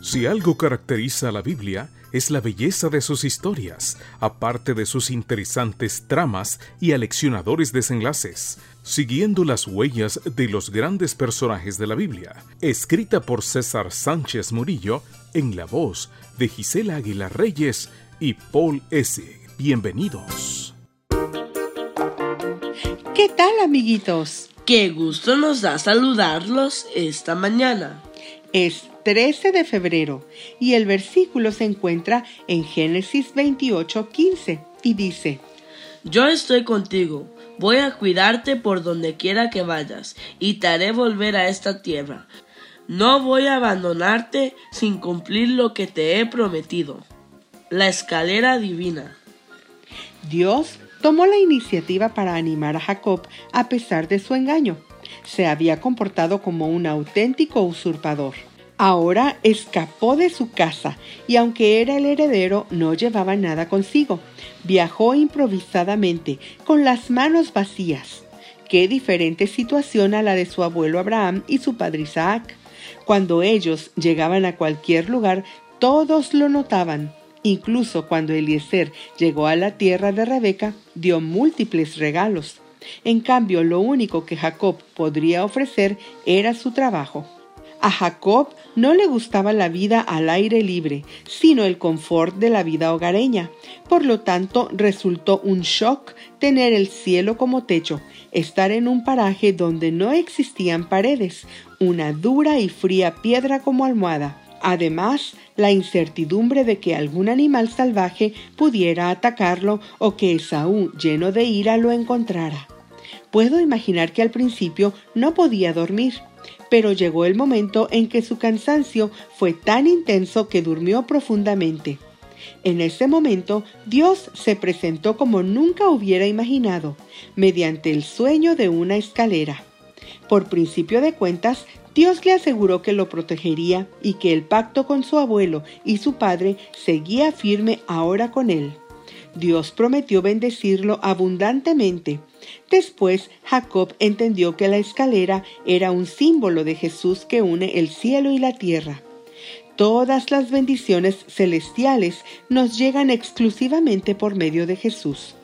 Si algo caracteriza a la Biblia, es la belleza de sus historias, aparte de sus interesantes tramas y aleccionadores desenlaces, siguiendo las huellas de los grandes personajes de la Biblia, escrita por César Sánchez Murillo en la voz de Gisela Aguilar Reyes y Paul S. Bienvenidos. ¿Qué tal amiguitos? Qué gusto nos da saludarlos esta mañana. Es 13 de febrero y el versículo se encuentra en Génesis 28, 15 y dice, Yo estoy contigo, voy a cuidarte por donde quiera que vayas y te haré volver a esta tierra. No voy a abandonarte sin cumplir lo que te he prometido. La escalera divina. Dios tomó la iniciativa para animar a Jacob a pesar de su engaño. Se había comportado como un auténtico usurpador. Ahora escapó de su casa y aunque era el heredero no llevaba nada consigo. Viajó improvisadamente, con las manos vacías. Qué diferente situación a la de su abuelo Abraham y su padre Isaac. Cuando ellos llegaban a cualquier lugar, todos lo notaban. Incluso cuando Eliezer llegó a la tierra de Rebeca, dio múltiples regalos. En cambio, lo único que Jacob podría ofrecer era su trabajo. A Jacob no le gustaba la vida al aire libre, sino el confort de la vida hogareña. Por lo tanto, resultó un shock tener el cielo como techo, estar en un paraje donde no existían paredes, una dura y fría piedra como almohada. Además, la incertidumbre de que algún animal salvaje pudiera atacarlo o que Esaú, lleno de ira, lo encontrara. Puedo imaginar que al principio no podía dormir pero llegó el momento en que su cansancio fue tan intenso que durmió profundamente. En ese momento Dios se presentó como nunca hubiera imaginado, mediante el sueño de una escalera. Por principio de cuentas, Dios le aseguró que lo protegería y que el pacto con su abuelo y su padre seguía firme ahora con él. Dios prometió bendecirlo abundantemente. Después Jacob entendió que la escalera era un símbolo de Jesús que une el cielo y la tierra. Todas las bendiciones celestiales nos llegan exclusivamente por medio de Jesús.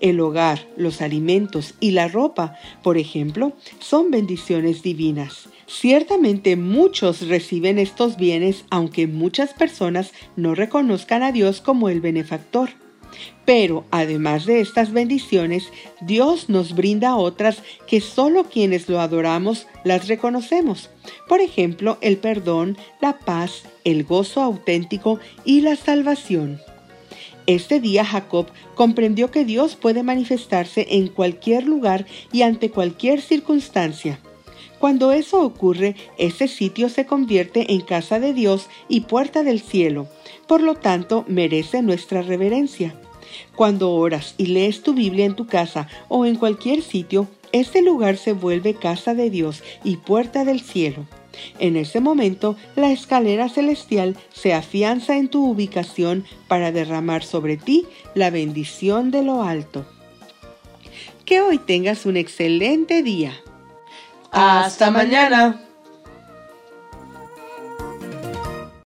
El hogar, los alimentos y la ropa, por ejemplo, son bendiciones divinas. Ciertamente muchos reciben estos bienes aunque muchas personas no reconozcan a Dios como el benefactor. Pero además de estas bendiciones, Dios nos brinda otras que solo quienes lo adoramos las reconocemos. Por ejemplo, el perdón, la paz, el gozo auténtico y la salvación. Este día Jacob comprendió que Dios puede manifestarse en cualquier lugar y ante cualquier circunstancia. Cuando eso ocurre, ese sitio se convierte en casa de Dios y puerta del cielo. Por lo tanto, merece nuestra reverencia. Cuando oras y lees tu Biblia en tu casa o en cualquier sitio, este lugar se vuelve casa de Dios y puerta del cielo. En ese momento, la escalera celestial se afianza en tu ubicación para derramar sobre ti la bendición de lo alto. Que hoy tengas un excelente día. Hasta mañana.